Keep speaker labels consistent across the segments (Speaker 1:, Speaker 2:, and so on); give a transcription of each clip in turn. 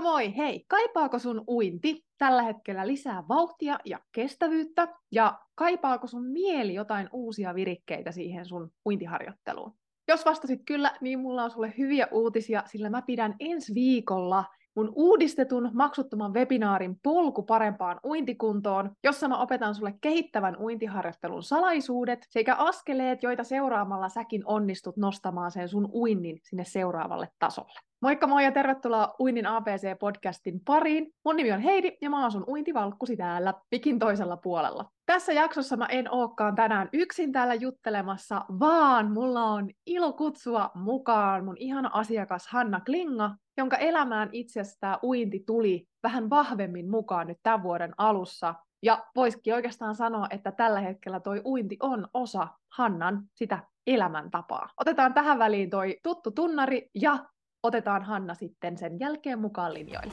Speaker 1: Moikka moi! Hei, kaipaako sun uinti tällä hetkellä lisää vauhtia ja kestävyyttä? Ja kaipaako sun mieli jotain uusia virikkeitä siihen sun uintiharjoitteluun? Jos vastasit kyllä, niin mulla on sulle hyviä uutisia, sillä mä pidän ensi viikolla mun uudistetun maksuttoman webinaarin Polku parempaan uintikuntoon, jossa mä opetan sulle kehittävän uintiharjoittelun salaisuudet sekä askeleet, joita seuraamalla säkin onnistut nostamaan sen sun uinnin sinne seuraavalle tasolle. Moikka moi ja tervetuloa Uinnin ABC-podcastin pariin. Mun nimi on Heidi ja mä oon sun uintivalkkusi täällä pikin toisella puolella. Tässä jaksossa mä en ookaan tänään yksin täällä juttelemassa, vaan mulla on ilo kutsua mukaan mun ihana asiakas Hanna Klinga, jonka elämään itse asiassa tämä uinti tuli vähän vahvemmin mukaan nyt tämän vuoden alussa. Ja voisikin oikeastaan sanoa, että tällä hetkellä toi uinti on osa Hannan sitä elämäntapaa. Otetaan tähän väliin toi tuttu tunnari ja otetaan Hanna sitten sen jälkeen mukaan linjoille.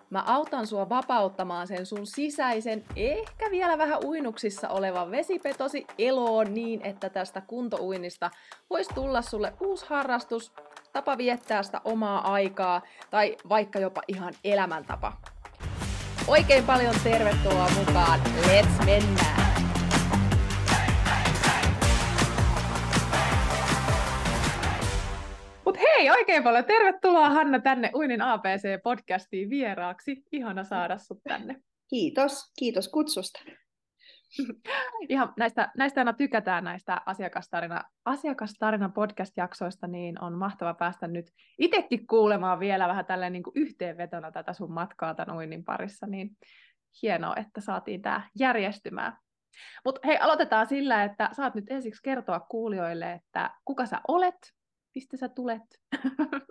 Speaker 1: Mä autan sua vapauttamaan sen sun sisäisen, ehkä vielä vähän uinuksissa olevan vesipetosi eloon niin, että tästä kuntouinnista voisi tulla sulle uusi harrastus, tapa viettää sitä omaa aikaa tai vaikka jopa ihan elämäntapa. Oikein paljon tervetuloa mukaan. Let's mennään! Hei, oikein paljon tervetuloa Hanna tänne Uinin ABC-podcastiin vieraaksi. Ihana saada sut tänne.
Speaker 2: Kiitos, kiitos kutsusta.
Speaker 1: Ihan näistä, näistä aina tykätään näistä asiakastarina, asiakastarina podcast-jaksoista, niin on mahtava päästä nyt itsekin kuulemaan vielä vähän tälleen niin kuin yhteenvetona tätä sun matkaa tämän uinnin parissa, niin hienoa, että saatiin tämä järjestymään. Mutta hei, aloitetaan sillä, että saat nyt ensiksi kertoa kuulijoille, että kuka sä olet, mistä sä tulet?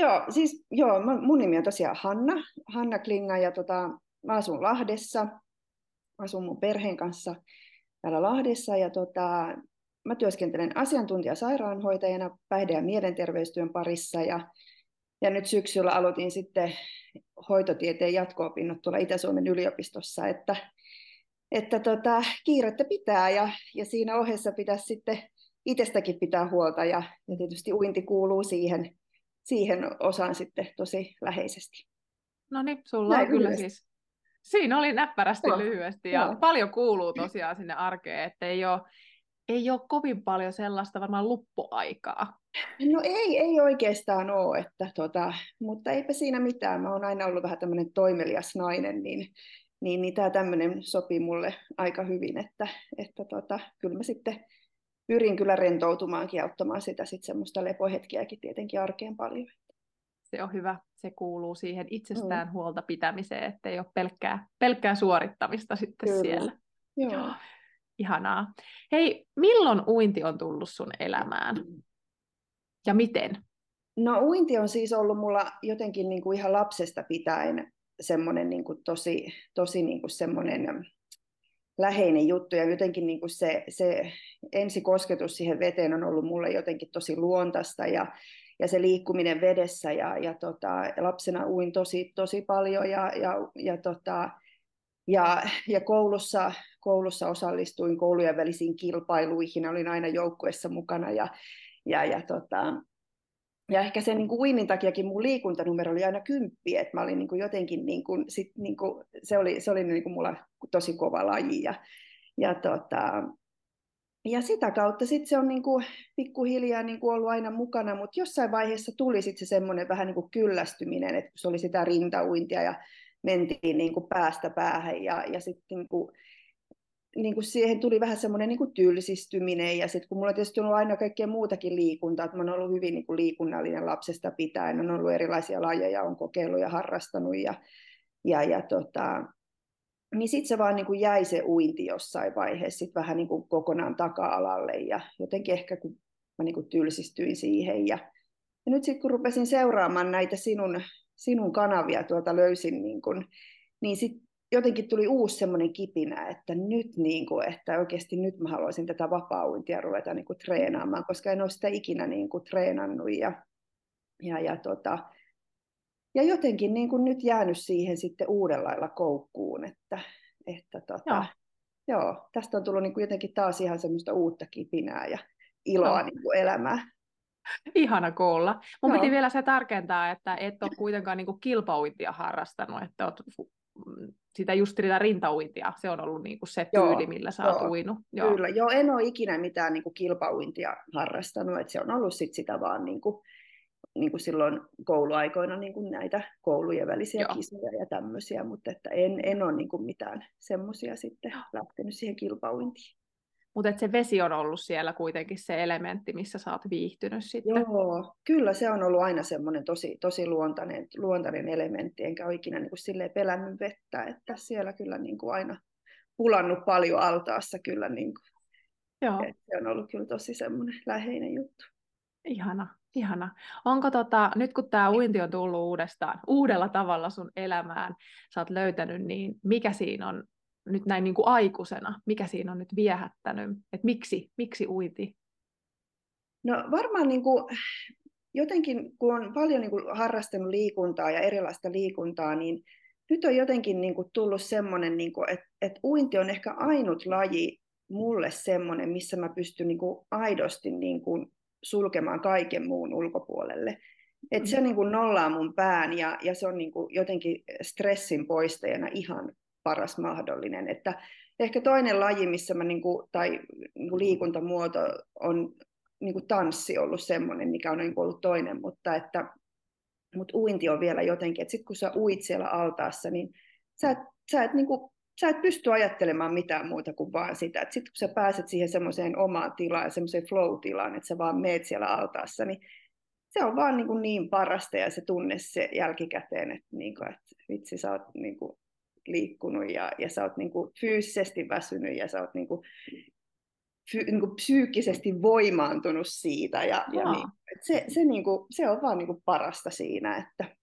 Speaker 2: joo, siis joo, mun nimi on tosiaan Hanna, Hanna Klinga ja tota, mä asun Lahdessa, asun mun perheen kanssa täällä Lahdessa ja tota, mä työskentelen asiantuntijasairaanhoitajana päihde- ja mielenterveystyön parissa ja, ja nyt syksyllä aloitin sitten hoitotieteen jatko-opinnot tuolla Itä-Suomen yliopistossa, että, että tota, kiirettä pitää ja, ja siinä ohessa pitäisi sitten itsestäkin pitää huolta ja, ja tietysti uinti kuuluu siihen, siihen osaan sitten tosi läheisesti.
Speaker 1: No niin, sulla Näin on kyllä siis Siinä oli näppärästi no, lyhyesti ja no. paljon kuuluu tosiaan sinne arkeen, että ei ole, ei ole kovin paljon sellaista varmaan luppuaikaa.
Speaker 2: No ei, ei oikeastaan ole, että tota, mutta eipä siinä mitään. Mä oon aina ollut vähän tämmöinen toimelias nainen, niin, niin, niin tämä tämmöinen sopii mulle aika hyvin, että, että tota, kyllä mä sitten pyrin kyllä rentoutumaankin ja ottamaan sitä sit semmoista lepohetkiäkin tietenkin arkeen paljon
Speaker 1: se on hyvä, se kuuluu siihen itsestään mm. huolta pitämiseen, että ei ole pelkkää, pelkkää suorittamista sitten Kyllä. siellä.
Speaker 2: Joo. Joo.
Speaker 1: Ihanaa. Hei, milloin uinti on tullut sun elämään? Ja miten?
Speaker 2: No uinti on siis ollut mulla jotenkin niin kuin ihan lapsesta pitäen semmoinen niin kuin tosi, tosi niin kuin semmoinen läheinen juttu. Ja jotenkin niin kuin se, se ensikosketus siihen veteen on ollut mulle jotenkin tosi luontaista ja ja se liikkuminen vedessä. Ja, ja tota, lapsena uin tosi, tosi paljon ja, ja, ja, tota, ja, ja koulussa, koulussa osallistuin koulujen välisiin kilpailuihin, olin aina joukkueessa mukana ja, ja, ja, tota, ja ehkä sen niin kuin uinnin takiakin mun liikuntanumero oli aina kymppi, että mä olin niin kuin jotenkin, niin kuin, sit, niin kuin, se oli, se oli niin kuin mulla tosi kova laji ja, ja tota, ja sitä kautta sitten se on niinku pikkuhiljaa niinku ollut aina mukana, mutta jossain vaiheessa tuli sitten se semmoinen vähän niinku kyllästyminen, että se oli sitä rintauintia ja mentiin niinku päästä päähän ja, ja sitten niinku, niinku siihen tuli vähän semmoinen niinku tylsistyminen ja sitten kun mulla on tietysti ollut aina kaikkea muutakin liikuntaa, että mä oon ollut hyvin niinku liikunnallinen lapsesta pitäen, on ollut erilaisia lajeja, on kokeillut ja harrastanut ja, ja, ja tota, niin sitten se vaan niin kuin jäi se uinti jossain vaiheessa sit vähän niin kuin kokonaan taka-alalle ja jotenkin ehkä kun mä niin kuin tylsistyin siihen ja, ja nyt sitten kun rupesin seuraamaan näitä sinun, sinun kanavia tuolta löysin, niin, kun, niin sitten jotenkin tuli uusi semmoinen kipinä, että nyt, niin kuin, että oikeasti nyt mä haluaisin tätä vapaa ruveta niin kuin, treenaamaan, koska en ole sitä ikinä niin kuin, treenannut. Ja, ja, ja, tota, ja jotenkin niin kuin, nyt jäänyt siihen sitten uudella lailla koukkuun, että, että tota, joo. Joo, tästä on tullut niin kuin, jotenkin taas ihan semmoista uutta kipinää ja iloa no. niin kuin, elämää.
Speaker 1: Ihana kuulla. Mun no. piti vielä se tarkentaa, että et ole kuitenkaan niin kuin kilpauintia harrastanut, että olet sitä just sitä rintauintia, se on ollut niinku se tyyli, joo, millä sä oot uinut.
Speaker 2: Joo. Kyllä, joo, en ole ikinä mitään niinku kilpauintia harrastanut, että se on ollut sit sitä vaan niinku, niinku silloin kouluaikoina niinku näitä koulujen välisiä joo. kisoja ja tämmöisiä, mutta että en, en ole niinku mitään semmoisia sitten lähtenyt siihen kilpauintiin.
Speaker 1: Mutta se vesi on ollut siellä kuitenkin se elementti, missä sä oot viihtynyt sitten.
Speaker 2: Joo, kyllä se on ollut aina semmoinen tosi, tosi luontainen, luontainen elementti, enkä ole ikinä niin kuin silleen pelännyt vettä, että siellä kyllä niin kuin aina pulannut paljon altaassa kyllä. Niin kuin, Joo. Se on ollut kyllä tosi semmoinen läheinen juttu.
Speaker 1: Ihana, ihana. Onko tota, nyt kun tämä uinti on tullut uudestaan, uudella tavalla sun elämään, sä oot löytänyt, niin mikä siinä on nyt näin niin kuin aikuisena, mikä siinä on nyt viehättänyt, että miksi, miksi uiti?
Speaker 2: No varmaan niin kuin, jotenkin, kun on paljon niin kuin harrastanut liikuntaa ja erilaista liikuntaa, niin nyt on jotenkin niin kuin tullut semmoinen, niin kuin, että, että uinti on ehkä ainut laji mulle semmoinen, missä mä pystyn niin kuin aidosti niin kuin sulkemaan kaiken muun ulkopuolelle. Et se mm. niin kuin nollaa mun pään ja, ja se on niin kuin jotenkin stressin poistajana ihan paras mahdollinen. Että ehkä toinen laji, missä mä, niin kuin, tai niin kuin liikuntamuoto on niin kuin tanssi ollut semmoinen, mikä on niin kuin ollut toinen, mutta että mutta uinti on vielä jotenkin, että sitten kun sä uit siellä altaassa, niin sä et, sä et, niin kuin, sä et pysty ajattelemaan mitään muuta kuin vaan sitä. Sitten kun sä pääset siihen semmoiseen omaan tilaan, semmoiseen flow-tilaan, että sä vaan meet siellä altaassa, niin se on vaan niin, kuin niin parasta ja se tunne se jälkikäteen, että, niin kuin, että vitsi, sä oot niin kuin liikkunut ja, ja sä oot niin kuin fyysisesti väsynyt ja sä oot niin kuin, fy, niin kuin psyykkisesti voimaantunut siitä. Ja, ja niin, että se, se, niin kuin, se on vaan niin kuin parasta siinä. Että,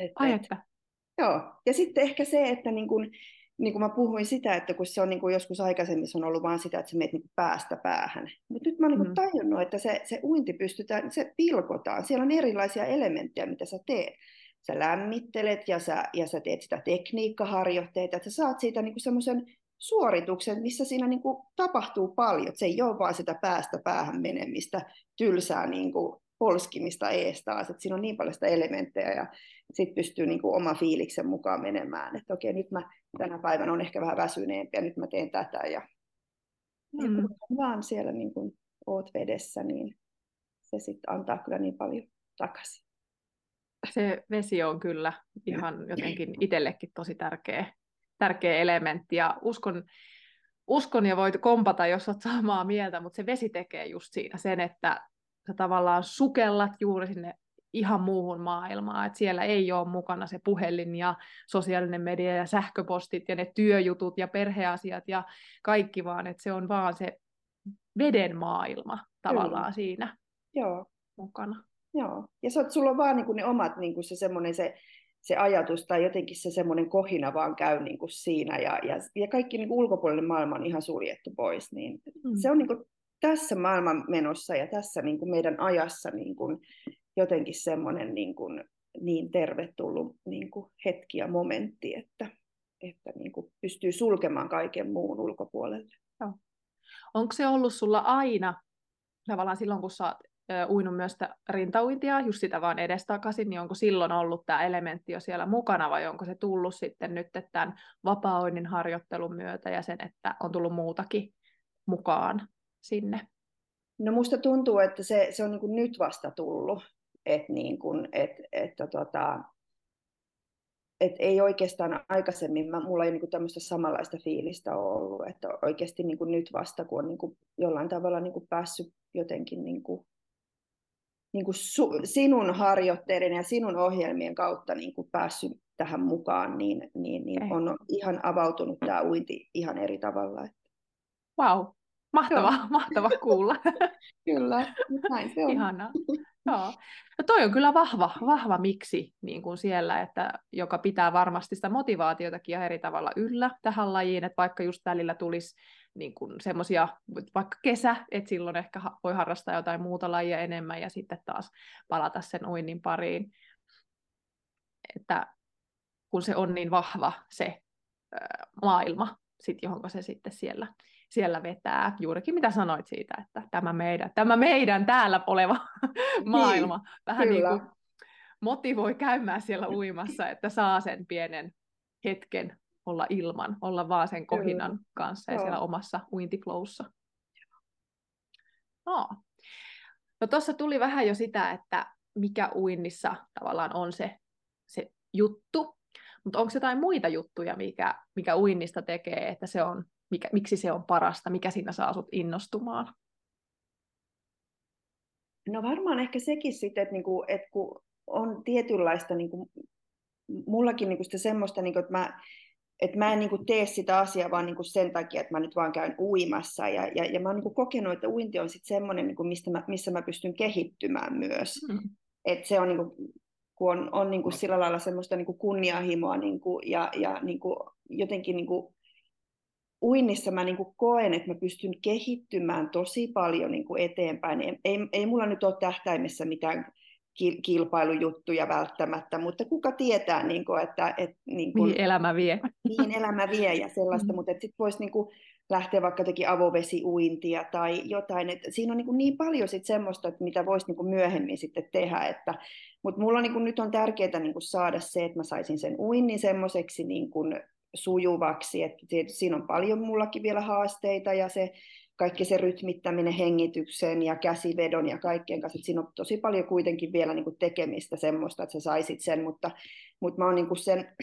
Speaker 1: että, Ai että.
Speaker 2: Joo, ja sitten ehkä se, että niin kuin, niin kuin mä puhuin sitä, että kun se on niin kuin joskus aikaisemmin se on ollut vain sitä, että sä menet niin päästä päähän. Mutta nyt mä oon niin tajunnut, että se, se uinti pystytään, se pilkotaan. Siellä on erilaisia elementtejä, mitä sä teet sä lämmittelet ja sä, ja sä teet sitä tekniikkaharjoitteita, että sä saat siitä niinku semmoisen suorituksen, missä siinä niinku tapahtuu paljon. Se ei ole vaan sitä päästä päähän menemistä, tylsää niinku polskimista ees taas, että siinä on niin paljon sitä elementtejä ja sitten pystyy niinku oma fiiliksen mukaan menemään, että okei nyt mä tänä päivänä on ehkä vähän väsyneempi ja nyt mä teen tätä ja, mm. ja kun vaan siellä niin kun oot vedessä, niin se sitten antaa kyllä niin paljon takaisin
Speaker 1: se vesi on kyllä ihan jotenkin itsellekin tosi tärkeä, tärkeä elementti ja uskon, uskon ja voit kompata, jos olet samaa mieltä, mutta se vesi tekee just siinä sen, että sä tavallaan sukellat juuri sinne ihan muuhun maailmaan, että siellä ei ole mukana se puhelin ja sosiaalinen media ja sähköpostit ja ne työjutut ja perheasiat ja kaikki vaan, että se on vaan se veden maailma tavallaan Kyllä. siinä
Speaker 2: Joo.
Speaker 1: mukana.
Speaker 2: Joo, ja sä, sulla on vaan niin kuin ne omat niin kuin se semmoinen se, se ajatus tai jotenkin se semmoinen kohina vaan käy niin kuin siinä ja, ja, ja kaikki niin kuin ulkopuolinen maailma on ihan suljettu pois. Niin mm. Se on niin kuin tässä maailman menossa ja tässä niin kuin meidän ajassa niin kuin jotenkin semmoinen niin, kuin, niin tervetullut niin kuin hetki ja momentti, että, että niin kuin pystyy sulkemaan kaiken muun ulkopuolelle. Joo.
Speaker 1: Onko se ollut sulla aina, tavallaan silloin kun sä oot uinut myös sitä rintauintia, just sitä vaan edestakaisin, niin onko silloin ollut tämä elementti jo siellä mukana vai onko se tullut sitten nyt tämän vapaa harjoittelun myötä ja sen, että on tullut muutakin mukaan sinne?
Speaker 2: No musta tuntuu, että se, se on niin kuin nyt vasta tullut, että niin kuin, et, että tota, et ei oikeastaan aikaisemmin, mä, mulla ei niin kuin tämmöistä samanlaista fiilistä ollut, että oikeasti niin kuin nyt vasta, kun on niin kuin jollain tavalla niin kuin päässyt jotenkin niin kuin niin kuin su, sinun harjoitteiden ja sinun ohjelmien kautta niin kuin päässyt tähän mukaan, niin, niin, niin on ihan avautunut tämä uinti ihan eri tavalla.
Speaker 1: Wow, mahtava, mahtava kuulla.
Speaker 2: Kyllä, näin se on.
Speaker 1: Ihanaa. Joo. No toi on kyllä vahva, vahva miksi niin kuin siellä, että, joka pitää varmasti sitä motivaatiotakin ja eri tavalla yllä tähän lajiin, että vaikka just välillä tulisi niin semmoisia, vaikka kesä, että silloin ehkä voi harrastaa jotain muuta lajia enemmän ja sitten taas palata sen uinnin pariin. Että kun se on niin vahva se maailma, sit, johon se sitten siellä, siellä vetää. Juurikin mitä sanoit siitä, että tämä meidän, tämä meidän täällä oleva maailma niin, vähän niin kuin motivoi käymään siellä uimassa, että saa sen pienen hetken olla ilman, olla vaan sen kohinan Kyllä. kanssa ja siellä omassa uintiflowssa. No. No tuossa tuli vähän jo sitä, että mikä uinnissa tavallaan on se, se juttu, mutta onko jotain muita juttuja, mikä, mikä uinnista tekee, että se on, mikä, miksi se on parasta, mikä siinä saa sut innostumaan?
Speaker 2: No varmaan ehkä sekin sitten, että, niinku, että kun on tietynlaista, niinku, mullakin niinku sitä semmoista, niinku, että mä, että mä en niinku tee sitä asiaa vaan niinku sen takia, että mä nyt vaan käyn uimassa. Ja, ja, ja mä oon niinku kokenut, että uinti on sitten semmoinen, niinku, mistä mä, missä mä pystyn kehittymään myös. Mm. Et se on niinku, kun on, on niin kuin sillä lailla semmoista niin kuin kunnianhimoa niin kuin, ja, ja niin kuin jotenkin niin kuin uinnissa mä niin kuin koen, että mä pystyn kehittymään tosi paljon niin kuin eteenpäin. Ei, ei, ei mulla nyt ole tähtäimessä mitään kilpailujuttuja välttämättä, mutta kuka tietää, niin kuin, että... että
Speaker 1: niin kuin, mihin elämä vie.
Speaker 2: Mihin elämä vie ja sellaista, mm. mutta sitten voisi niin kuin, lähteä vaikka teki avovesiuintia tai jotain. Et siinä on niin, niin paljon sit semmoista, että mitä voisi niin myöhemmin sitten tehdä. Että, mutta mulla niin nyt on tärkeää niin saada se, että mä saisin sen uinnin semmoiseksi niin sujuvaksi. Et siinä on paljon mullakin vielä haasteita ja se kaikki se rytmittäminen hengityksen ja käsivedon ja kaikkien kanssa. Et siinä on tosi paljon kuitenkin vielä niin tekemistä semmoista, että sä saisit sen, mutta, mutta mä oon niin sen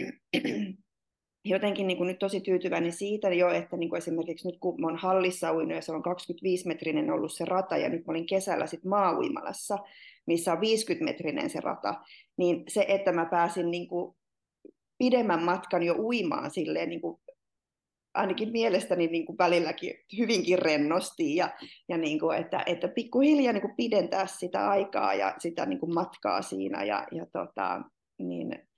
Speaker 2: jotenkin niin kuin nyt tosi tyytyväinen siitä jo, että niin kuin esimerkiksi nyt kun mä hallissa uinut ja se on 25-metrinen ollut se rata ja nyt mä olin kesällä sitten maa-uimalassa, missä on 50-metrinen se rata, niin se, että mä pääsin niin kuin pidemmän matkan jo uimaan silleen niin kuin ainakin mielestäni niin kuin välilläkin hyvinkin rennosti ja, ja niin kuin, että, että pikkuhiljaa niin kuin pidentää sitä aikaa ja sitä niin kuin matkaa siinä ja, ja tota, niin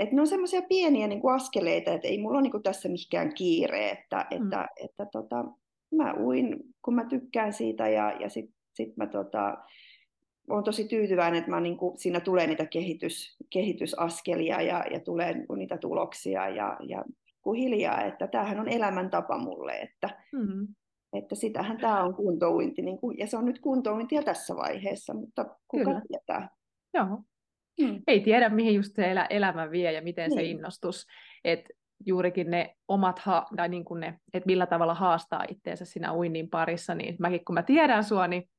Speaker 2: että ne on semmoisia pieniä niin kuin askeleita, että ei mulla ole niin kuin tässä mikään kiire, että, mm. että, että tota, mä uin, kun mä tykkään siitä ja, ja sitten sit mä tota, olen tosi tyytyväinen, että mä, niin kuin, siinä tulee niitä kehitys, kehitysaskelia ja, ja tulee niin kuin, niitä tuloksia ja, ja hiljaa, että tämähän on elämäntapa mulle, että, mm. että sitähän tämä on kuntouinti, niin kuin, ja se on nyt kuntouintia tässä vaiheessa, mutta kuka Kyllä. tietää.
Speaker 1: Joo. Hmm. Ei tiedä, mihin just se elä, elämä vie ja miten niin. se innostus, että juurikin ne omat, ha- tai niin kuin ne, että millä tavalla haastaa itseensä siinä uinnin parissa, niin mäkin kun mä tiedän sua, niin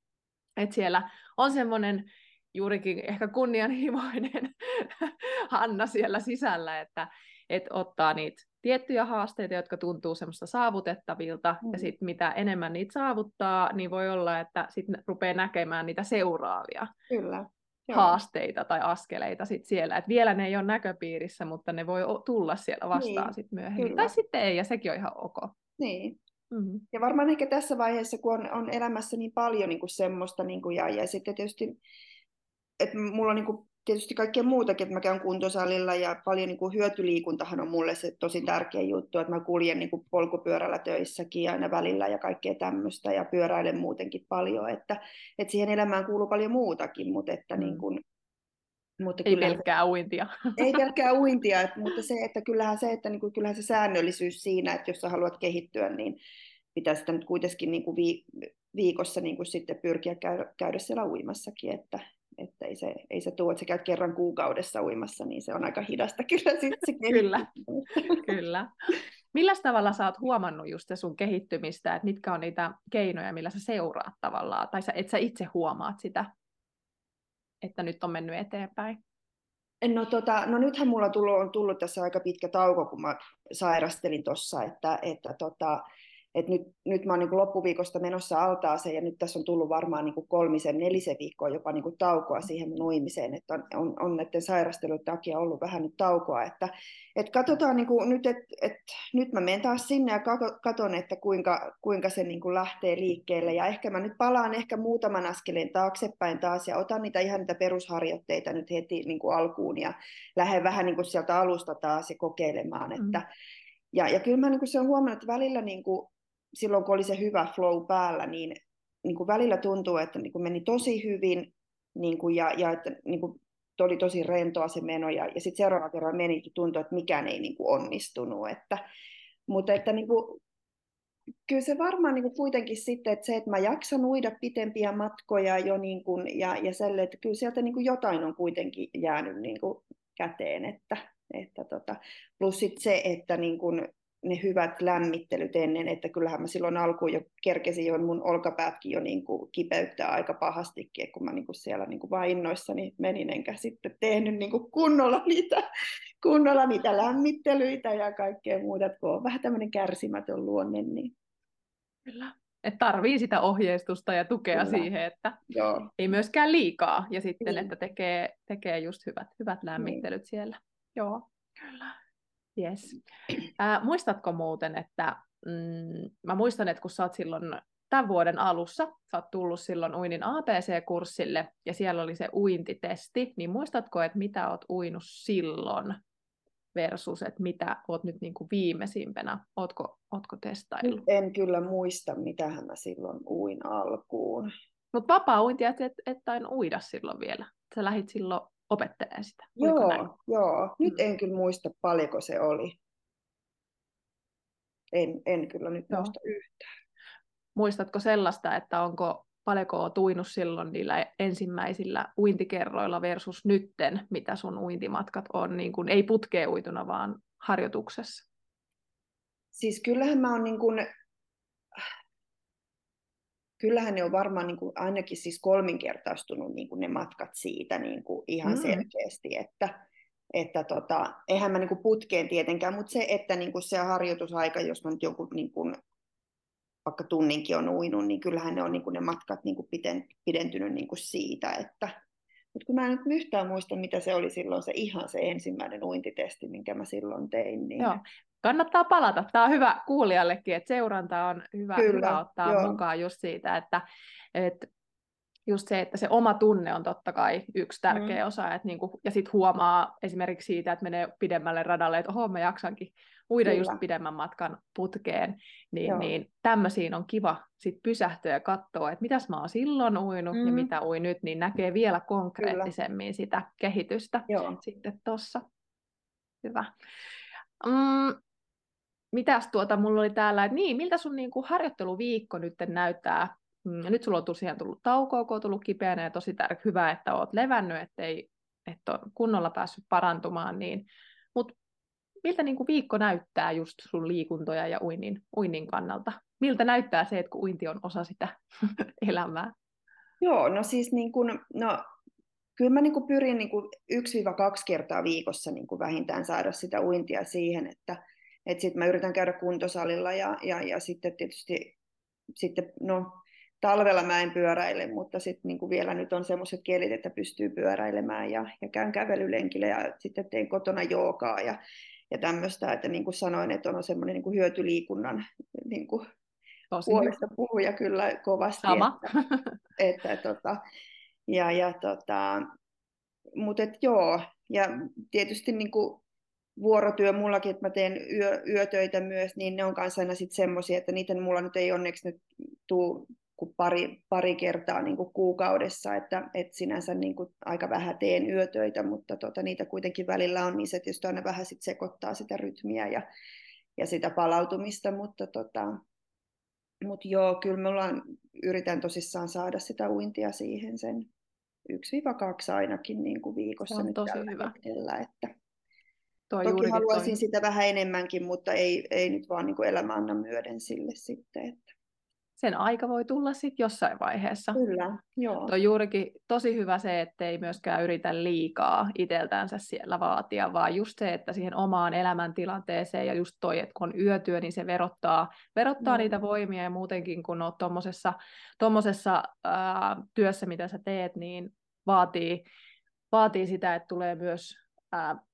Speaker 1: että siellä on semmoinen juurikin ehkä kunnianhimoinen Hanna siellä sisällä, että, että ottaa niitä tiettyjä haasteita, jotka tuntuu semmoista saavutettavilta, mm. ja sitten mitä enemmän niitä saavuttaa, niin voi olla, että sitten rupeaa näkemään niitä seuraavia.
Speaker 2: Kyllä
Speaker 1: haasteita tai askeleita sit siellä. Et vielä ne ei ole näköpiirissä, mutta ne voi tulla siellä vastaan niin, sit myöhemmin. Kyllä. Tai sitten ei, ja sekin on ihan ok.
Speaker 2: Niin. Mm-hmm. Ja varmaan ehkä tässä vaiheessa, kun on, on elämässä niin paljon niin kuin semmoista, niin kuin, ja, ja sitten tietysti, että mulla on niin kuin tietysti kaikkea muutakin, että mä käyn kuntosalilla ja paljon niin kuin hyötyliikuntahan on mulle se tosi tärkeä juttu, että mä kuljen niin kuin polkupyörällä töissäkin aina välillä ja kaikkea tämmöistä ja pyöräilen muutenkin paljon, että, että siihen elämään kuuluu paljon muutakin, mutta että mm. niin kuin,
Speaker 1: mutta ei pelkkää uintia.
Speaker 2: Ei pelkkää uintia, että, mutta se, että kyllähän se, että niin kuin, kyllähän se säännöllisyys siinä, että jos sä haluat kehittyä, niin pitää sitä nyt kuitenkin niin kuin viikossa niin kuin sitten pyrkiä käydä, käydä siellä uimassakin, että, että ei se, ei se tuo, että sä käyt kerran kuukaudessa uimassa, niin se on aika hidasta kyllä. Sit se
Speaker 1: kyllä, kyllä. Millä tavalla sä oot huomannut just se sun kehittymistä, että mitkä on niitä keinoja, millä sä seuraat tavallaan, tai sä, että sä itse huomaat sitä, että nyt on mennyt eteenpäin?
Speaker 2: No, tota, no nythän mulla tullut, on tullut tässä aika pitkä tauko, kun mä sairastelin tuossa, että, että tota, et nyt, nyt mä oon niin loppuviikosta menossa altaaseen ja nyt tässä on tullut varmaan niin kolmisen, nelisen viikkoa jopa niin taukoa siihen mun uimiseen, että on, on, on näiden sairastelujen takia ollut vähän nyt taukoa, että et katsotaan niin nyt, että et, nyt mä menen taas sinne ja katson, että kuinka, kuinka se niin lähtee liikkeelle ja ehkä mä nyt palaan ehkä muutaman askeleen taaksepäin taas ja otan niitä ihan niitä perusharjoitteita nyt heti niin alkuun ja lähden vähän niin sieltä alusta taas ja kokeilemaan, mm. että ja, ja kyllä mä niin se on huomannut, että välillä niin kuin, silloin kun oli se hyvä flow päällä, niin, niin kuin välillä tuntuu, että niin kuin meni tosi hyvin niin kuin, ja, ja että niin kuin, oli tosi rentoa se meno ja, ja sitten seuraava kerran meni, tuntui, että mikään ei niin kuin onnistunut. Että, mutta että niin kuin, kyllä se varmaan niin kuin kuitenkin sitten, että se, että mä jaksan uida pitempiä matkoja jo niin kuin, ja, ja selle, että kyllä sieltä niin kuin jotain on kuitenkin jäänyt niin kuin käteen, että, että tota, plus sit se, että niin kuin ne hyvät lämmittelyt ennen, että kyllähän mä silloin alkuun jo kerkesin jo mun olkapäätkin jo niin kuin kipeyttää aika pahastikin, kun mä niin kuin siellä niin kuin vaan innoissani menin, enkä sitten tehnyt niin kuin kunnolla, niitä, kunnolla niitä lämmittelyitä ja kaikkea muuta, kun on vähän tämmöinen kärsimätön luonne. Niin...
Speaker 1: Kyllä. Että tarvii sitä ohjeistusta ja tukea Kyllä. siihen, että Joo. ei myöskään liikaa, ja sitten, niin. että tekee, tekee just hyvät, hyvät niin. lämmittelyt niin. siellä. Joo, kyllä. Yes. Äh, muistatko muuten, että mm, mä muistan, että kun sä oot silloin tämän vuoden alussa, sä oot tullut silloin uinin APC-kurssille ja siellä oli se uintitesti, niin muistatko, että mitä oot uinut silloin versus, että mitä oot nyt niin kuin viimeisimpänä, ootko, ootko testaillut?
Speaker 2: En kyllä muista, mitä mä silloin uin alkuun.
Speaker 1: Mutta vapaa-uintia et, et, et uida silloin vielä. Sä lähit silloin opettelee sitä.
Speaker 2: joo, näin? joo. Nyt mm. en kyllä muista paljonko se oli. En, en kyllä nyt joo. muista yhtään.
Speaker 1: Muistatko sellaista, että onko paljonko olet uinut silloin niillä ensimmäisillä uintikerroilla versus nytten, mitä sun uintimatkat on, niin kuin, ei putkeen uituna, vaan harjoituksessa?
Speaker 2: Siis kyllähän mä oon niin kuin kyllähän ne on varmaan niin kuin ainakin siis kolminkertaistunut niin kuin ne matkat siitä niin kuin ihan mm. selkeästi, että, että tota, eihän mä niin kuin putkeen tietenkään, mutta se, että niin kuin se harjoitusaika, jos mä nyt joku niin kuin, vaikka tunninkin on uinut, niin kyllähän ne on niin kuin ne matkat niin kuin piden, pidentynyt niin kuin siitä, että mutta kun mä en nyt yhtään muista, mitä se oli silloin se ihan se ensimmäinen uintitesti, minkä mä silloin tein. Niin...
Speaker 1: Joo kannattaa palata. Tämä on hyvä kuulijallekin, että seuranta on hyvä, Kyllä, hyvä ottaa joo. mukaan just siitä, että, että just se, että se oma tunne on totta kai yksi tärkeä mm. osa, että niinku, ja sitten huomaa esimerkiksi siitä, että menee pidemmälle radalle, että oho, mä jaksankin uida Kyllä. just pidemmän matkan putkeen, niin, niin tämmöisiin on kiva sit pysähtyä ja katsoa, että mitäs mä oon silloin uinut mm. ja mitä uin nyt, niin näkee vielä konkreettisemmin Kyllä. sitä kehitystä Joo. sitten tuossa. Hyvä. Mm, mitäs tuota, mulla oli täällä, että niin, miltä sun niin kuin harjoitteluviikko nyt näyttää? Mm, nyt sulla on tosiaan tullut taukoa, kun on tullut kipeänä ja tosi tärkeä, hyvä, että oot levännyt, ettei et ole kunnolla päässyt parantumaan, niin, mutta miltä niin kuin viikko näyttää just sun liikuntoja ja uinnin, uinnin kannalta? Miltä näyttää se, että kun uinti on osa sitä elämää?
Speaker 2: Joo, no siis niin kun, no, kyllä mä niin kuin pyrin niin kuin 1-2 kertaa viikossa niin kuin vähintään saada sitä uintia siihen, että sitten mä yritän käydä kuntosalilla ja, ja, ja sitten tietysti sitten, no, talvella mä en pyöräile, mutta sitten niin vielä nyt on semmoiset kielit, että pystyy pyöräilemään ja, ja käyn kävelylenkillä ja sitten teen kotona joogaa ja, ja tämmöistä, että niin kuin sanoin, että on semmoinen niin kuin hyötyliikunnan niin kuin puolesta puhuja kyllä kovasti.
Speaker 1: Sama.
Speaker 2: Että, että, tota, ja, ja tota, mutta et joo, ja tietysti niin kuin vuorotyö mullakin, että mä teen yö, yötöitä myös, niin ne on kanssa aina sitten semmoisia, että niitä mulla nyt ei onneksi nyt tuu kuin pari, pari kertaa niin kuin kuukaudessa, että et sinänsä niin kuin aika vähän teen yötöitä, mutta tota, niitä kuitenkin välillä on, niin se tietysti aina vähän sit sekoittaa sitä rytmiä ja, ja sitä palautumista, mutta tota, mut joo, kyllä me ollaan, yritän tosissaan saada sitä uintia siihen sen 1-2 ainakin niin kuin viikossa
Speaker 1: se on nyt tosi hyvä.
Speaker 2: hetkellä, että Toi Toki haluaisin toi. sitä vähän enemmänkin, mutta ei, ei nyt vaan niin kuin elämä anna myöden sille sitten. Että.
Speaker 1: sen aika voi tulla sitten jossain vaiheessa.
Speaker 2: Kyllä, joo.
Speaker 1: Tuo juurikin tosi hyvä se, että ei myöskään yritä liikaa iteltänsä siellä vaatia, vaan just se, että siihen omaan elämäntilanteeseen ja just toi, että kun on yötyö, niin se verottaa, verottaa mm. niitä voimia ja muutenkin kun olet tuommoisessa tommosessa, ää, työssä, mitä sä teet, niin vaatii, vaatii sitä, että tulee myös ää,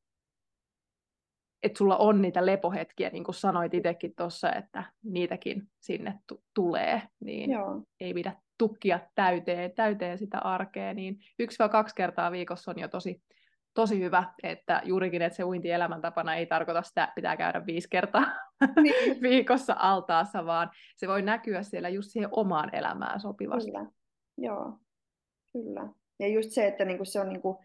Speaker 1: että sulla on niitä lepohetkiä, niin kuin sanoit itsekin tuossa, että niitäkin sinne t- tulee, niin Joo. ei pidä tukkia täyteen, täyteen sitä arkea, niin yksi vai kaksi kertaa viikossa on jo tosi, tosi hyvä, että juurikin, että se uinti elämäntapana ei tarkoita sitä, että pitää käydä viisi kertaa niin. viikossa altaassa, vaan se voi näkyä siellä just siihen omaan elämään sopivasti.
Speaker 2: Kyllä, joo, kyllä. Ja just se, että niinku se on niinku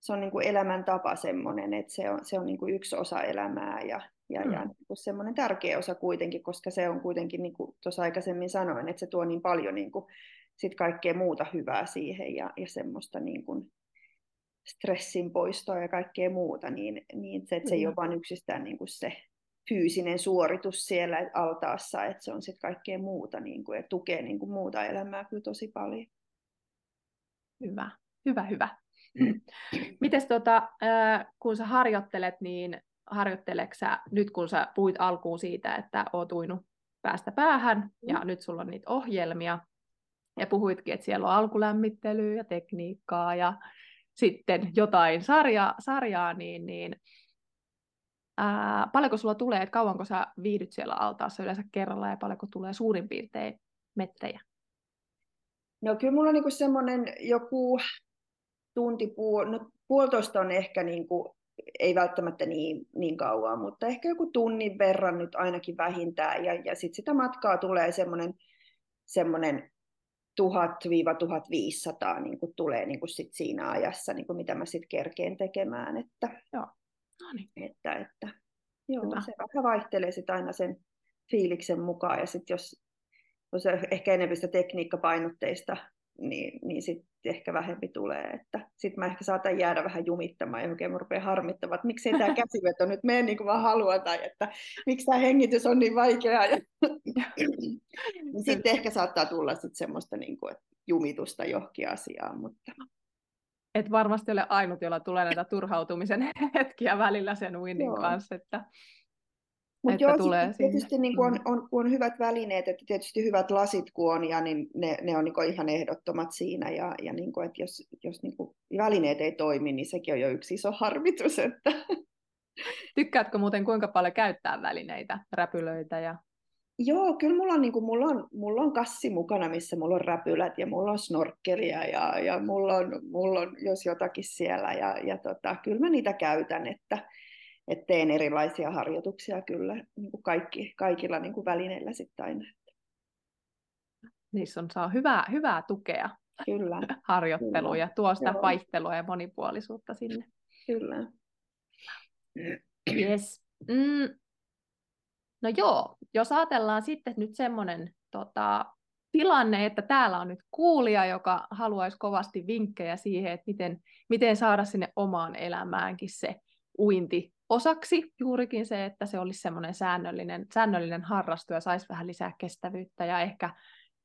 Speaker 2: se on niin kuin elämäntapa semmoinen, että se on, se on niin kuin yksi osa elämää ja, ja, mm. ja niin kuin semmoinen tärkeä osa kuitenkin, koska se on kuitenkin, niin kuin tuossa aikaisemmin sanoin, että se tuo niin paljon niin kuin sit kaikkea muuta hyvää siihen ja, ja semmoista niin kuin stressin poistoa ja kaikkea muuta, niin, niin se, että se ei ole vain yksistään niin kuin se fyysinen suoritus siellä altaassa, että se on sitten kaikkea muuta niin kuin, ja tukee niin kuin muuta elämää kyllä tosi paljon.
Speaker 1: Hyvä, hyvä, hyvä. Mites tota, kun sä harjoittelet, niin harjoitteleksä nyt kun sä puhuit alkuun siitä, että oot uinut päästä päähän mm. ja nyt sulla on niitä ohjelmia ja puhuitkin, että siellä on alkulämmittelyä ja tekniikkaa ja sitten jotain sarja, sarjaa, niin, niin ää, paljonko sulla tulee, että kauanko sä viihdyt siellä altaassa yleensä kerralla ja paljonko tulee suurin piirtein mettejä?
Speaker 2: No kyllä mulla on niinku semmoinen joku tunti, puol, no puolitoista on ehkä niin kuin, ei välttämättä niin, niin kauan, mutta ehkä joku tunnin verran nyt ainakin vähintään. Ja, ja sitten sitä matkaa tulee semmoinen semmoinen 1000-1500 niin kuin tulee niin kuin sit siinä ajassa, niin kuin mitä mä sitten kerkeen tekemään. Että,
Speaker 1: joo. No niin.
Speaker 2: että, että, joo, Hyvä. se vähän vaihtelee sitten aina sen fiiliksen mukaan. Ja sitten jos, jos ehkä enemmän sitä tekniikkapainotteista niin, niin sitten ehkä vähempi tulee. Sitten mä ehkä saatan jäädä vähän jumittamaan ja oikein rupeaa harmittamaan, että miksei tämä käsiveto nyt mene niin kuin vaan haluaa, tai että miksi tämä hengitys on niin vaikeaa. Ja... niin sitten ehkä saattaa tulla sit semmoista niin kuin, että jumitusta johonkin asiaan. Mutta...
Speaker 1: Et varmasti ole ainut, jolla tulee näitä turhautumisen hetkiä välillä sen uinnin Joo. kanssa. Että
Speaker 2: mutta joo, tulee tietysti niin kuin on, mm. on, on hyvät välineet, että tietysti hyvät lasit kun on, ja niin ne, ne on niin kuin ihan ehdottomat siinä. Ja, ja niin kuin, että jos, jos niin kuin välineet ei toimi, niin sekin on jo yksi iso harmitus. Että...
Speaker 1: Tykkäätkö muuten kuinka paljon käyttää välineitä, räpylöitä ja
Speaker 2: Joo, kyllä mulla on, niin kuin, mulla, on, mulla on kassi mukana, missä mulla on räpylät ja mulla on snorkkelia ja, ja mulla, on, mulla on jos jotakin siellä ja, ja tota, kyllä mä niitä käytän, että, että teen erilaisia harjoituksia kyllä niin kuin kaikki, kaikilla niin kuin välineillä sitten aina.
Speaker 1: Niissä on saa hyvää, hyvää tukea
Speaker 2: kyllä,
Speaker 1: harjoittelua ja tuo sitä Joo. vaihtelua ja monipuolisuutta sinne.
Speaker 2: Kyllä.
Speaker 1: Yes. Mm. No joo, jos ajatellaan sitten nyt semmoinen tota, tilanne, että täällä on nyt kuulija, joka haluaisi kovasti vinkkejä siihen, että miten, miten saada sinne omaan elämäänkin se uinti osaksi juurikin se, että se olisi semmoinen säännöllinen, säännöllinen harrastu ja saisi vähän lisää kestävyyttä ja ehkä,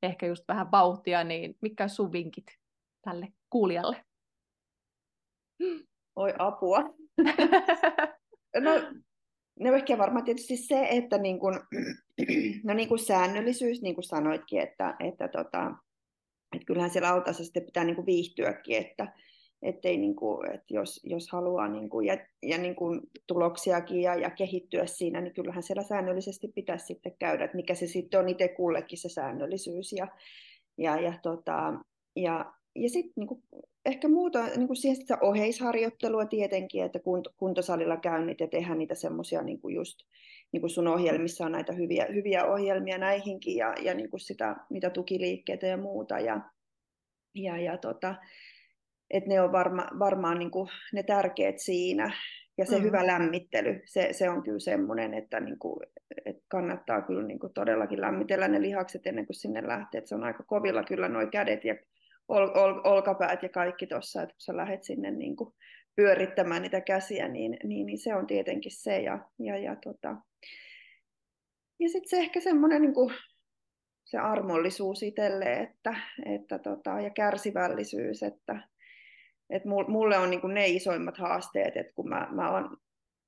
Speaker 1: ehkä just vähän vauhtia, niin mitkä olisi sun vinkit tälle kuulijalle?
Speaker 2: Oi apua. no, no ehkä varmaan tietysti se, että niin kun, no niin kuin säännöllisyys, niin kuin sanoitkin, että, että, tota, että kyllähän siellä altaassa sitten pitää niin kuin viihtyäkin, että, ettei niin kuin, että jos, jos haluaa niin kuin, ja, ja niin kuin tuloksiakin ja, ja kehittyä siinä, niin kyllähän siellä säännöllisesti pitäisi sitten käydä, että mikä se sitten on itse kullekin se säännöllisyys ja, ja, ja, tota, ja, ja sitten niin ehkä muuta niin kuin siihen sitä oheisharjoittelua tietenkin, että kuntosalilla käynnit ja tehdään niitä semmoisia niin kuin just niin kuin sun ohjelmissa on näitä hyviä, hyviä ohjelmia näihinkin ja, ja niin kuin sitä, niitä tukiliikkeitä ja muuta ja, ja, ja tota, että ne on varma, varmaan niin kuin ne tärkeät siinä. Ja se mm. hyvä lämmittely, se, se on kyllä semmoinen, että, niin kuin, että kannattaa kyllä niin kuin todellakin lämmitellä ne lihakset ennen kuin sinne lähtee. Että se on aika kovilla kyllä nuo kädet ja ol, ol, olkapäät ja kaikki tuossa, että kun sä lähdet sinne niin kuin pyörittämään niitä käsiä, niin, niin, niin se on tietenkin se. Ja, ja, ja, tota. ja sitten se ehkä semmoinen niin kuin se armollisuus itselle että, että tota, ja kärsivällisyys, että, että mulle on niin kuin ne isoimmat haasteet, että kun mä, mä, oon,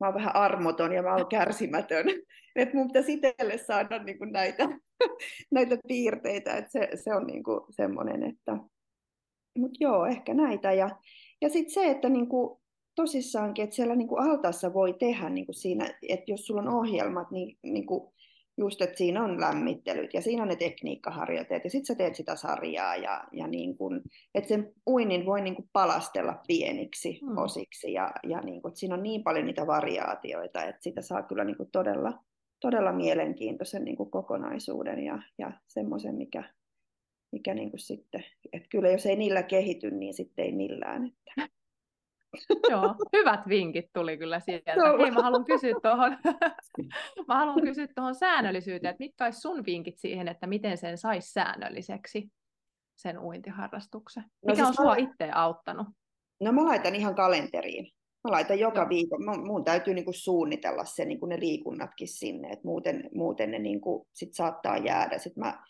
Speaker 2: mä oon vähän armoton ja mä oon kärsimätön, että mun pitäisi itselle saada niin kuin näitä, näitä piirteitä, että se, se on niin kuin semmoinen, että mutta joo, ehkä näitä. Ja, ja sitten se, että niin kuin, tosissaankin, että siellä niin kuin altaassa voi tehdä niin kuin siinä, että jos sulla on ohjelmat, niin, niin kuin just, että siinä on lämmittelyt ja siinä on ne tekniikkaharjoitteet ja sitten sä teet sitä sarjaa ja, ja niin kuin, että sen uinnin voi niin kuin palastella pieniksi mm. osiksi ja, ja niin kuin, että siinä on niin paljon niitä variaatioita, että sitä saa kyllä niin kuin todella, todella mielenkiintoisen niin kuin kokonaisuuden ja, ja semmoisen, mikä, mikä niin kuin sitten, että kyllä jos ei niillä kehity, niin sitten ei millään. Että.
Speaker 1: Joo, hyvät vinkit tuli kyllä sieltä. Hei, mä haluan kysyä tuohon, mä haluan kysyä tuohon säännöllisyyteen, että mitkä olisi sun vinkit siihen, että miten sen saisi säännölliseksi, sen uintiharrastuksen? No Mikä no siis on sua mä... itse auttanut?
Speaker 2: No mä laitan ihan kalenteriin. Mä laitan joka Joo. viikko. Mun täytyy niinku suunnitella se, niinku ne liikunnatkin sinne, että muuten, muuten ne niinku sit saattaa jäädä. Sit mä,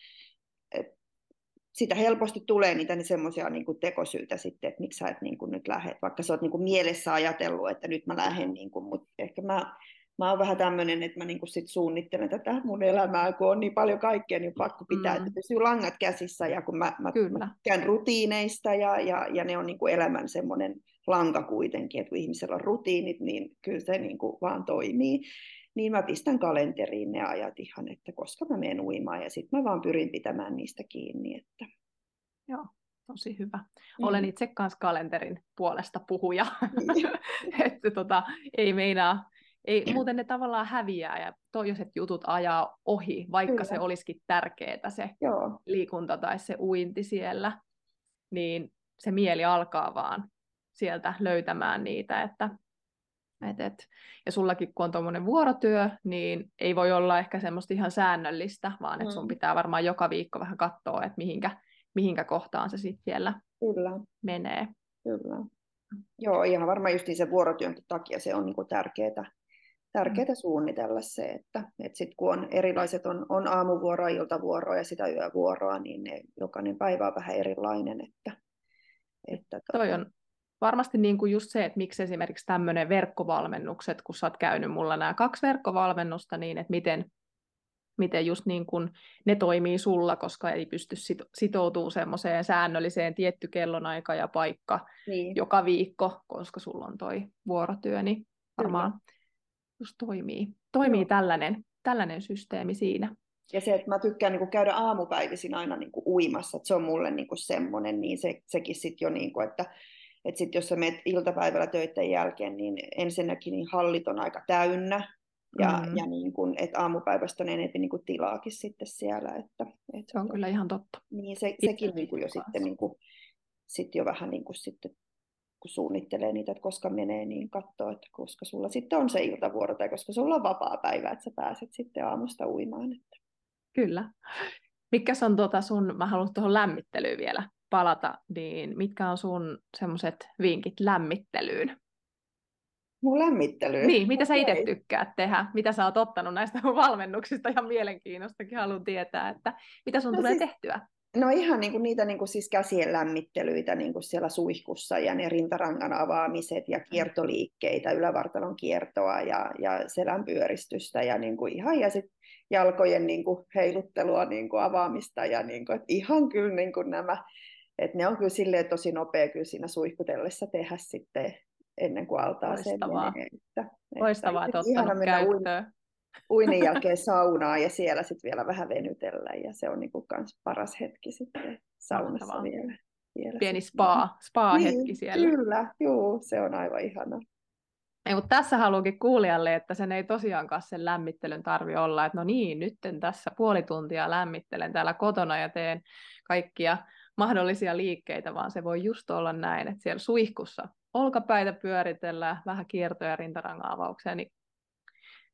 Speaker 2: sitä helposti tulee niitä niin semmoisia niin tekosyitä sitten, että miksi sä et niin kuin nyt lähde, vaikka sä oot niin kuin mielessä ajatellut, että nyt mä lähden, niin kuin, mutta ehkä mä, mä oon vähän tämmöinen, että mä niin kuin sit suunnittelen tätä mun elämää, kun on niin paljon kaikkea, niin pakko pitää, mm. että pysyy langat käsissä, ja kun mä, mä, Kyllä. mä käyn rutiineista, ja, ja, ja ne on niin kuin elämän semmoinen lanka kuitenkin, että kun ihmisellä on rutiinit, niin kyllä se niin kuin vaan toimii niin mä pistän kalenteriin ne ajat ihan, että koska mä menen uimaan ja sitten mä vaan pyrin pitämään niistä kiinni. Että...
Speaker 1: Joo, tosi hyvä. Mm. Olen itse kanssa kalenterin puolesta puhuja, mm. että tota, ei meinaa, ei, muuten ne tavallaan häviää ja toiset jutut ajaa ohi, vaikka Kyllä. se olisikin tärkeää se Joo. liikunta tai se uinti siellä, niin se mieli alkaa vaan sieltä löytämään niitä, että et, et. Ja sullakin, kun on tuommoinen vuorotyö, niin ei voi olla ehkä semmoista ihan säännöllistä, vaan että sun mm. pitää varmaan joka viikko vähän katsoa, että mihinkä, mihinkä kohtaan se sitten siellä Kyllä. menee.
Speaker 2: Kyllä. Joo, ihan varmaan just sen vuorotyön takia se on niinku tärkeää, tärkeää mm. suunnitella se, että, että sit kun on erilaiset, on, on aamuvuoroa, iltavuoroa ja sitä yövuoroa, niin ne, jokainen päivä on vähän erilainen. Että,
Speaker 1: että, Toi tota... on varmasti niin kuin just se, että miksi esimerkiksi tämmöinen verkkovalmennukset, kun sä oot käynyt mulla nämä kaksi verkkovalmennusta, niin että miten, miten just niin kuin ne toimii sulla, koska ei pysty sitoutumaan semmoiseen säännölliseen tietty kellonaika ja paikka niin. joka viikko, koska sulla on toi vuorotyö, niin varmaan Kyllä. just toimii, toimii tällainen, tällainen systeemi siinä.
Speaker 2: Ja se, että mä tykkään niin kuin käydä aamupäivisin aina niin kuin uimassa, että se on mulle niin kuin semmoinen, niin se, sekin sitten jo, niin kuin, että että sitten jos sä menet iltapäivällä töiden jälkeen, niin ensinnäkin niin hallit on aika täynnä, ja, mm. ja niin kun, että aamupäivästä on enemmän niin tilaakin sitten siellä. Että,
Speaker 1: että, se on kyllä ihan totta.
Speaker 2: Niin se, sekin niin kuin jo sitten, niin kuin, sit jo vähän niin kuin sitten, kun suunnittelee niitä, että koska menee, niin katsoo, että koska sulla sitten on se iltavuoro tai koska sulla on vapaa päivä, että sä pääset sitten aamusta uimaan. Että.
Speaker 1: Kyllä. Mikä on tuota sun, mä haluan tuohon lämmittelyyn vielä palata, niin mitkä on sun semmoiset vinkit lämmittelyyn?
Speaker 2: Mun lämmittelyyn?
Speaker 1: Niin, mitä sä itse tykkäät tehdä? Mitä sä oot ottanut näistä valmennuksista? Ihan mielenkiinnostakin haluan tietää, että mitä sun no tulee siis, tehtyä?
Speaker 2: No ihan niin kuin niitä niin kuin siis käsien lämmittelyitä niin kuin siellä suihkussa ja ne rintarangan avaamiset ja mm. kiertoliikkeitä, ylävartalon kiertoa ja, ja selän pyöristystä ja niin kuin ihan ja sitten jalkojen niin kuin heiluttelua, niin kuin avaamista ja niin kuin, että ihan kyllä niin kuin nämä et ne on kyllä silleen tosi nopea kyllä siinä suihkutellessa tehdä sitten ennen kuin altaaseen menee. Että,
Speaker 1: Loistavaa, että ottanut käyttöön.
Speaker 2: Uinin jälkeen saunaa ja siellä sitten vielä vähän venytellä ja se on niinku kans paras hetki sitten saunassa Loistavaa. vielä. vielä
Speaker 1: Pieni spa, spa-hetki niin, siellä.
Speaker 2: Kyllä, juu, se on aivan ihana.
Speaker 1: Ei, mutta tässä haluankin kuulijalle, että sen ei tosiaankaan sen lämmittelyn tarvi olla, että no niin, nyt tässä puoli tuntia lämmittelen täällä kotona ja teen kaikkia mahdollisia liikkeitä, vaan se voi just olla näin, että siellä suihkussa olkapäitä pyöritellään, vähän kiertoja rintarangan avauksia, niin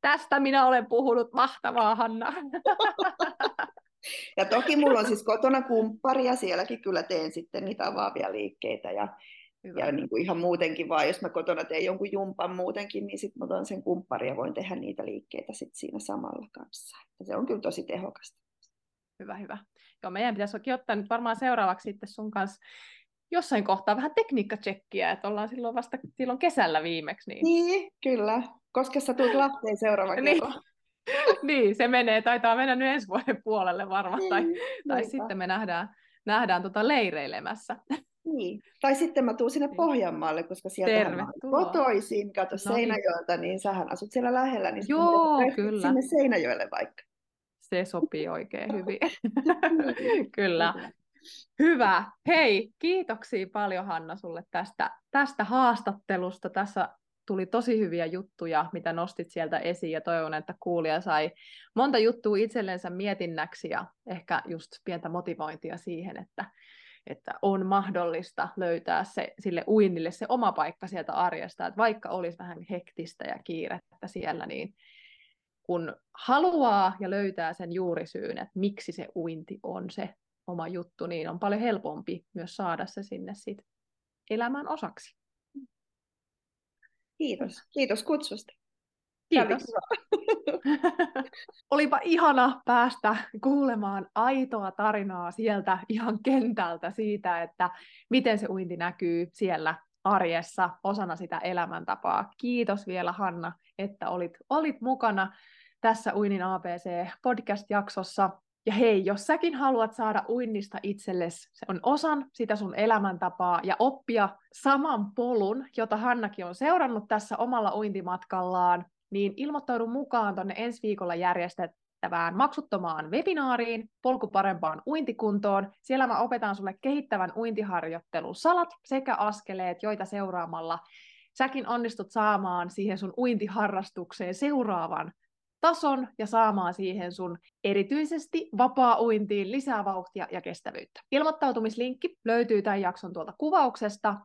Speaker 1: tästä minä olen puhunut, mahtavaa Hanna.
Speaker 2: Ja toki mulla on siis kotona kumppari ja sielläkin kyllä teen sitten niitä avaavia liikkeitä ja, ja niin kuin ihan muutenkin vaan, jos mä kotona teen jonkun jumpan muutenkin, niin sitten mä otan sen kumppari ja voin tehdä niitä liikkeitä sitten siinä samalla kanssa. Ja se on kyllä tosi tehokasta.
Speaker 1: hyvä, hyvä. Joo, meidän pitäisi ottaa nyt varmaan seuraavaksi sitten sun kanssa jossain kohtaa vähän tekniikkatsekkiä, että ollaan silloin vasta silloin kesällä viimeksi.
Speaker 2: Niin, niin kyllä. Koska sä tulet Lahteen seuraava niin.
Speaker 1: niin, se menee, taitaa mennä nyt ensi vuoden puolelle varmaan, niin, tai, tai sitten me nähdään, nähdään tota leireilemässä.
Speaker 2: Niin. Tai sitten mä tuun sinne niin. Pohjanmaalle, koska sieltä mä kotoisin, kato no Seinäjoelta, niin sähän asut siellä lähellä, niin
Speaker 1: Joo, kyllä.
Speaker 2: sinne Seinäjoelle vaikka.
Speaker 1: Se sopii oikein hyvin. kyllä. Hyvä. Hei, kiitoksia paljon Hanna sulle tästä, tästä haastattelusta. Tässä tuli tosi hyviä juttuja, mitä nostit sieltä esiin ja toivon, että kuulija sai monta juttua itsellensä mietinnäksi ja ehkä just pientä motivointia siihen, että, että on mahdollista löytää se, sille uinnille se oma paikka sieltä arjesta, että vaikka olisi vähän hektistä ja kiirettä siellä, niin kun haluaa ja löytää sen juurisyyn, että miksi se uinti on se oma juttu, niin on paljon helpompi myös saada se sinne sit elämän osaksi.
Speaker 2: Kiitos. Kiitos kutsusta.
Speaker 1: Kiitos. Olipa ihana päästä kuulemaan aitoa tarinaa sieltä ihan kentältä siitä, että miten se uinti näkyy siellä arjessa osana sitä elämäntapaa. Kiitos vielä Hanna, että olit, olit mukana tässä Uinin ABC podcast-jaksossa. Ja hei, jos säkin haluat saada uinnista itsellesi, se on osan sitä sun elämäntapaa ja oppia saman polun, jota Hannakin on seurannut tässä omalla uintimatkallaan, niin ilmoittaudu mukaan tuonne ensi viikolla järjestettävään maksuttomaan webinaariin Polku parempaan uintikuntoon. Siellä mä opetan sulle kehittävän uintiharjoittelun salat sekä askeleet, joita seuraamalla säkin onnistut saamaan siihen sun uintiharrastukseen seuraavan tason ja saamaan siihen sun erityisesti vapaa-uintiin lisää vauhtia ja kestävyyttä. Ilmoittautumislinkki löytyy tämän jakson tuolta kuvauksesta.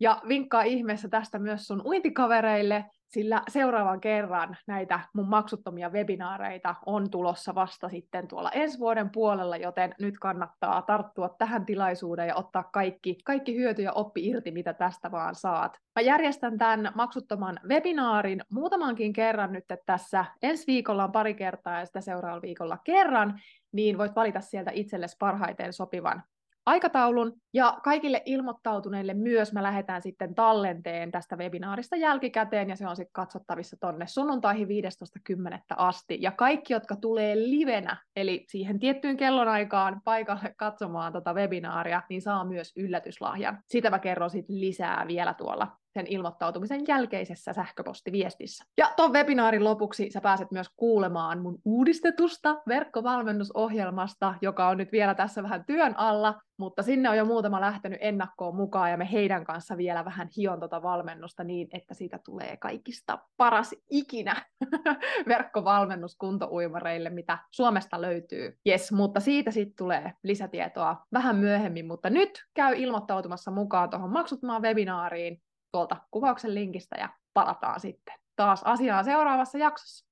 Speaker 1: Ja vinkkaa ihmeessä tästä myös sun uintikavereille, sillä seuraavan kerran näitä mun maksuttomia webinaareita on tulossa vasta sitten tuolla ensi vuoden puolella, joten nyt kannattaa tarttua tähän tilaisuuteen ja ottaa kaikki, kaikki hyöty ja oppi irti, mitä tästä vaan saat. Mä järjestän tämän maksuttoman webinaarin muutamankin kerran nyt tässä. Ensi viikolla on pari kertaa ja sitä seuraavalla viikolla kerran, niin voit valita sieltä itsellesi parhaiten sopivan aikataulun. Ja kaikille ilmoittautuneille myös mä lähetän sitten tallenteen tästä webinaarista jälkikäteen, ja se on sitten katsottavissa tonne sunnuntaihin 15.10. asti. Ja kaikki, jotka tulee livenä, eli siihen tiettyyn kellonaikaan paikalle katsomaan tota webinaaria, niin saa myös yllätyslahjan. Sitä mä kerron sitten lisää vielä tuolla sen ilmoittautumisen jälkeisessä sähköpostiviestissä. Ja tuon webinaarin lopuksi sä pääset myös kuulemaan mun uudistetusta verkkovalmennusohjelmasta, joka on nyt vielä tässä vähän työn alla, mutta sinne on jo muutama lähtenyt ennakkoon mukaan ja me heidän kanssa vielä vähän hion tota valmennusta niin, että siitä tulee kaikista paras ikinä verkkovalmennus kuntouimareille, mitä Suomesta löytyy. Yes, mutta siitä sitten tulee lisätietoa vähän myöhemmin, mutta nyt käy ilmoittautumassa mukaan tuohon maksuttomaan webinaariin tuolta kuvauksen linkistä ja palataan sitten taas asiaan seuraavassa jaksossa.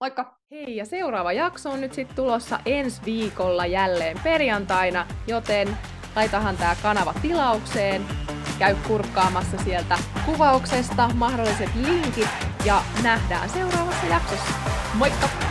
Speaker 1: Moikka! Hei, ja seuraava jakso on nyt sitten tulossa ensi viikolla jälleen perjantaina, joten laitahan tämä kanava tilaukseen, käy kurkkaamassa sieltä kuvauksesta mahdolliset linkit ja nähdään seuraavassa jaksossa. Moikka!